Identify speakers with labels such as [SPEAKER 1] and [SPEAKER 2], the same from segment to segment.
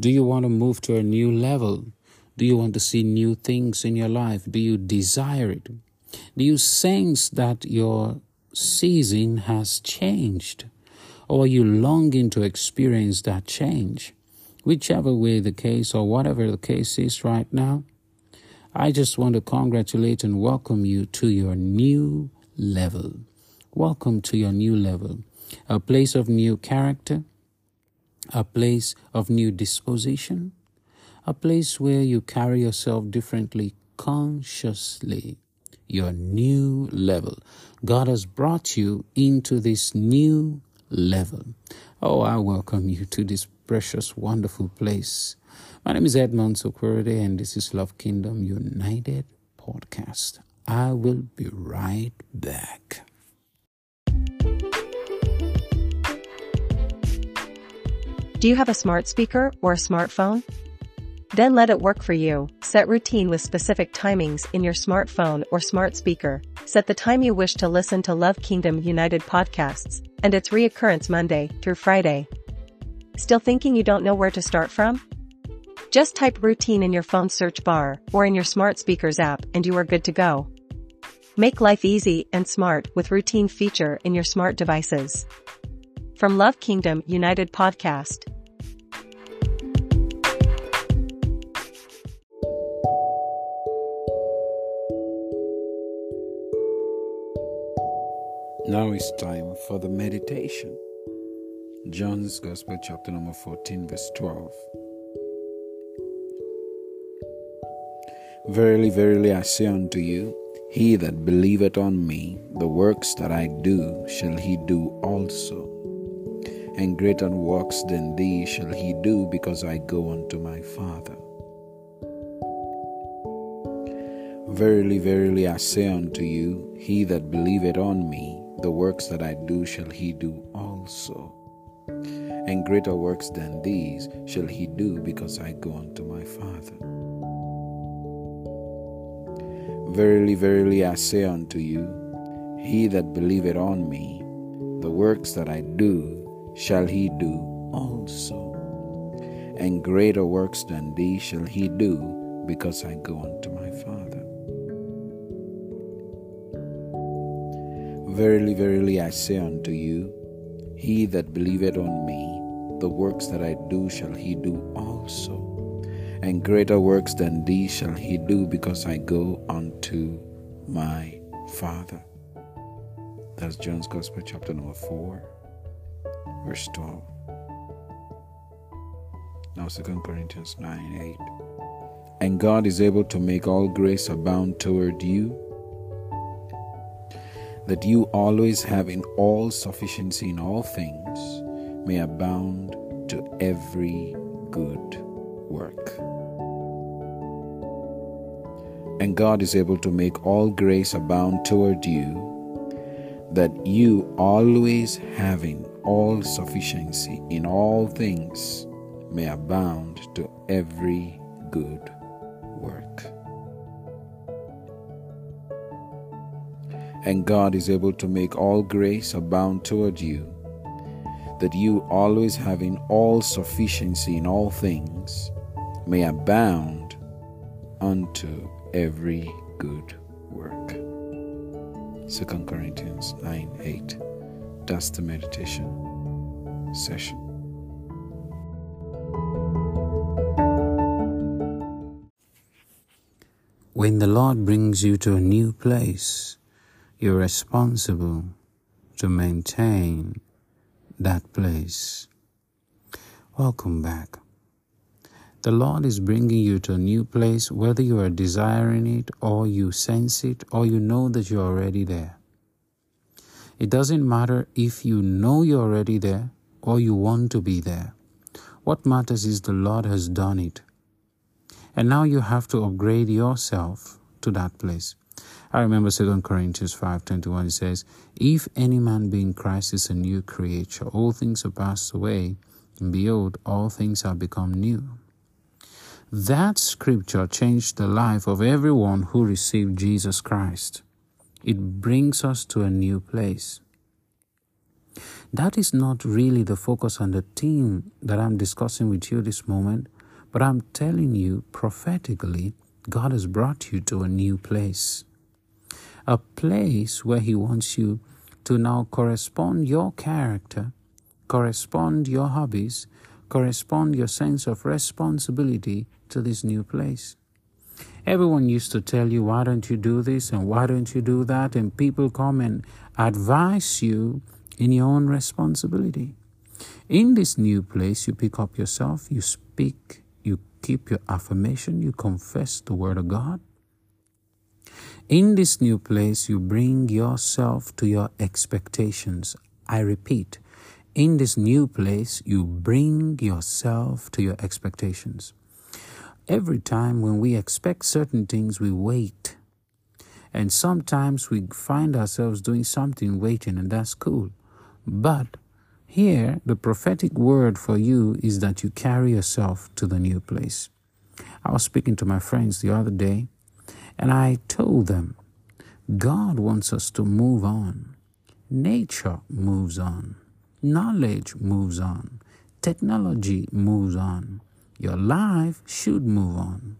[SPEAKER 1] Do you want to move to a new level? Do you want to see new things in your life? Do you desire it? Do you sense that your season has changed? Or are you longing to experience that change? Whichever way the case or whatever the case is right now, I just want to congratulate and welcome you to your new level. Welcome to your new level, a place of new character, a place of new disposition, a place where you carry yourself differently consciously. Your new level. God has brought you into this new level. Oh, I welcome you to this precious, wonderful place. My name is Edmonds Owhorode, and this is Love Kingdom United podcast. I will be right back.
[SPEAKER 2] Do you have a smart speaker or a smartphone? Then let it work for you. Set routine with specific timings in your smartphone or smart speaker. Set the time you wish to listen to Love Kingdom United podcasts and its reoccurrence Monday through Friday. Still thinking you don't know where to start from? Just type routine in your phone search bar or in your smart speakers app and you are good to go. Make life easy and smart with routine feature in your smart devices. From Love Kingdom United Podcast.
[SPEAKER 1] Now it's time for the meditation. John's Gospel, chapter number 14, verse 12. Verily, verily, I say unto you, he that believeth on me, the works that I do shall he do also. And greater works than these shall he do, because I go unto my Father. Verily, verily, I say unto you, he that believeth on me, the works that I do shall he do also. And greater works than these shall he do, because I go unto my Father. Verily, verily, I say unto you, he that believeth on me, the works that I do shall he do also. And greater works than these shall he do, because I go unto my Father. Verily, verily, I say unto you, he that believeth on me, the works that I do shall he do also. And greater works than these shall he do, because I go unto my Father. That's John's Gospel, chapter number 4, verse 12. Now, 2 Corinthians 9 8. And God is able to make all grace abound toward you that you always have in all sufficiency in all things may abound to every good work. And God is able to make all grace abound toward you, that you always having all sufficiency in all things may abound to every good work. and God is able to make all grace abound toward you, that you always having all sufficiency in all things may abound unto every good work. 2 Corinthians 9 8. That's the meditation session. When the Lord brings you to a new place, you're responsible to maintain that place. Welcome back. The Lord is bringing you to a new place, whether you are desiring it or you sense it or you know that you're already there. It doesn't matter if you know you're already there or you want to be there. What matters is the Lord has done it. And now you have to upgrade yourself to that place. I remember 2 Corinthians 5.21 it says, If any man be in Christ is a new creature, all things are passed away, and behold, all things are become new. That scripture changed the life of everyone who received Jesus Christ. It brings us to a new place. That is not really the focus on the theme that I'm discussing with you this moment, but I'm telling you prophetically, God has brought you to a new place. A place where He wants you to now correspond your character, correspond your hobbies, correspond your sense of responsibility to this new place. Everyone used to tell you, why don't you do this and why don't you do that? And people come and advise you in your own responsibility. In this new place, you pick up yourself, you speak, you keep your affirmation, you confess the word of God. In this new place, you bring yourself to your expectations. I repeat, in this new place, you bring yourself to your expectations. Every time when we expect certain things, we wait. And sometimes we find ourselves doing something waiting, and that's cool. But here, the prophetic word for you is that you carry yourself to the new place. I was speaking to my friends the other day, and I told them God wants us to move on. Nature moves on. Knowledge moves on. Technology moves on. Your life should move on.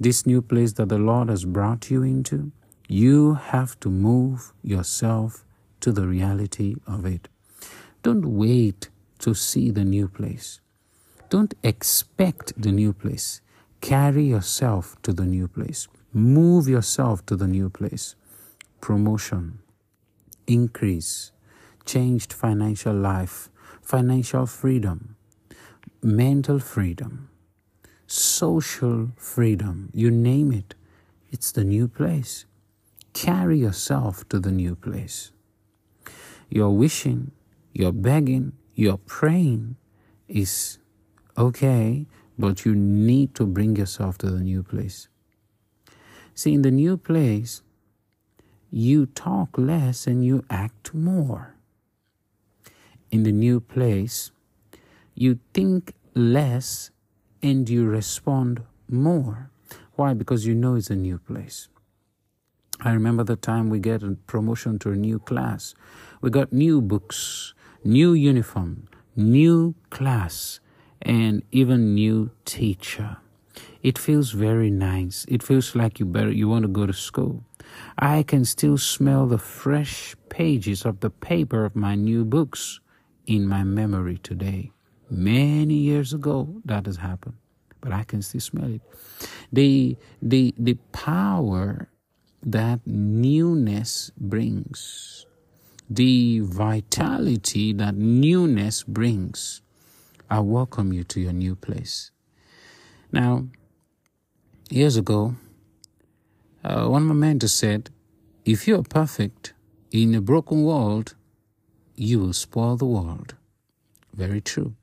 [SPEAKER 1] This new place that the Lord has brought you into, you have to move yourself to the reality of it. Don't wait to see the new place. Don't expect the new place. Carry yourself to the new place. Move yourself to the new place. Promotion, increase, changed financial life, financial freedom, mental freedom, social freedom, you name it, it's the new place. Carry yourself to the new place. You're wishing, you're begging, you're praying is okay, but you need to bring yourself to the new place. See, in the new place, you talk less and you act more. In the new place, you think less and you respond more. Why? Because you know it's a new place. I remember the time we get a promotion to a new class. We got new books, new uniform, new class, and even new teacher. It feels very nice. It feels like you better you want to go to school. I can still smell the fresh pages of the paper of my new books in my memory today. Many years ago that has happened, but I can still smell it. The the the power that newness brings, the vitality that newness brings. I welcome you to your new place. Now, years ago, uh, one of my mentors said, If you're perfect in a broken world, you will spoil the world. Very true.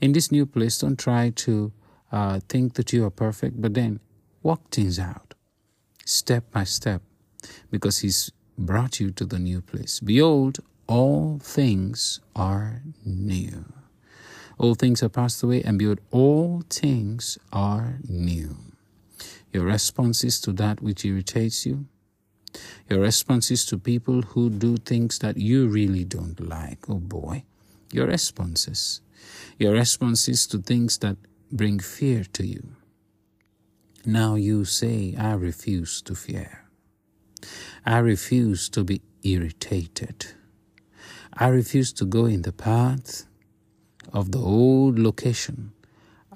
[SPEAKER 1] In this new place, don't try to uh, think that you are perfect, but then walk things out step by step because He's brought you to the new place. Behold, all things are new. All things are passed away, and behold, all things are new. Your responses to that which irritates you, your responses to people who do things that you really don't like, oh boy, your responses your responses to things that bring fear to you. Now you say, I refuse to fear. I refuse to be irritated. I refuse to go in the path of the old location.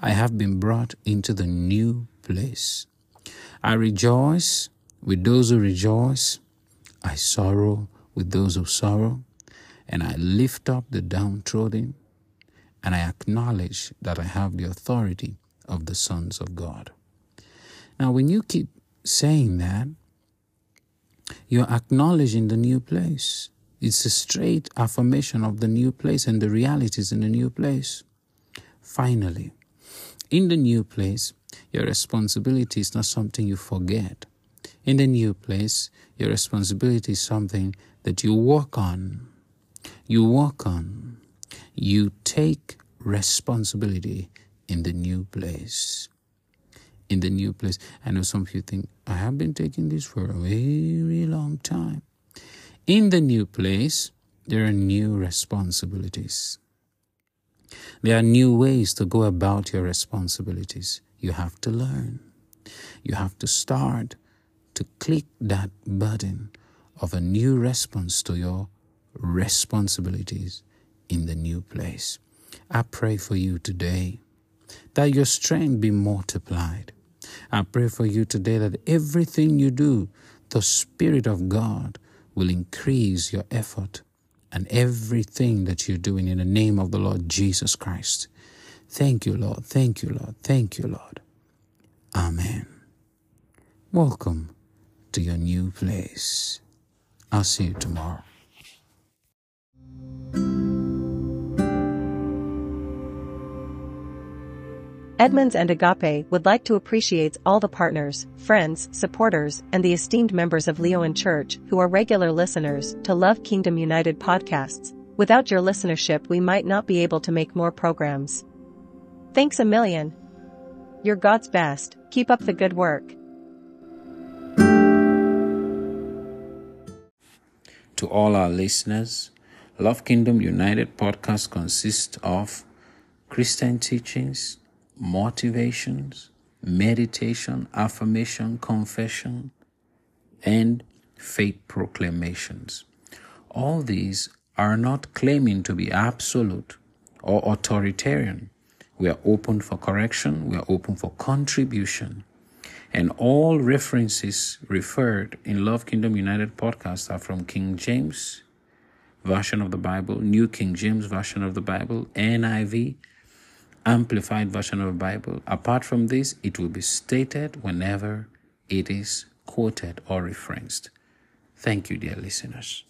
[SPEAKER 1] I have been brought into the new place. I rejoice with those who rejoice. I sorrow with those who sorrow. And I lift up the downtrodden and I acknowledge that I have the authority of the sons of God. Now, when you keep saying that, you're acknowledging the new place. It's a straight affirmation of the new place and the realities in the new place. Finally, in the new place, your responsibility is not something you forget. In the new place, your responsibility is something that you work on. You work on you take responsibility in the new place. In the new place. I know some of you think, I have been taking this for a very long time. In the new place, there are new responsibilities. There are new ways to go about your responsibilities. You have to learn. You have to start to click that button of a new response to your responsibilities in the new place. I pray for you today that your strength be multiplied. I pray for you today that everything you do, the Spirit of God will increase your effort and everything that you're doing in the name of the Lord Jesus Christ. Thank you, Lord. Thank you, Lord. Thank you, Lord. Amen. Welcome to your new place. I'll see you tomorrow.
[SPEAKER 2] Edmonds and Agape would like to appreciate all the partners, friends, supporters, and the esteemed members of Leo and Church who are regular listeners to Love Kingdom United podcasts. Without your listenership, we might not be able to make more programs. Thanks a million. You're God's best. Keep up the good work.
[SPEAKER 1] To all our listeners, Love Kingdom United podcast consists of Christian teachings, motivations, meditation, affirmation, confession, and faith proclamations. All these are not claiming to be absolute or authoritarian. We are open for correction, we are open for contribution. And all references referred in Love Kingdom United podcast are from King James Version of the Bible, New King James Version of the Bible, NIV, Amplified Version of Bible. Apart from this, it will be stated whenever it is quoted or referenced. Thank you, dear listeners.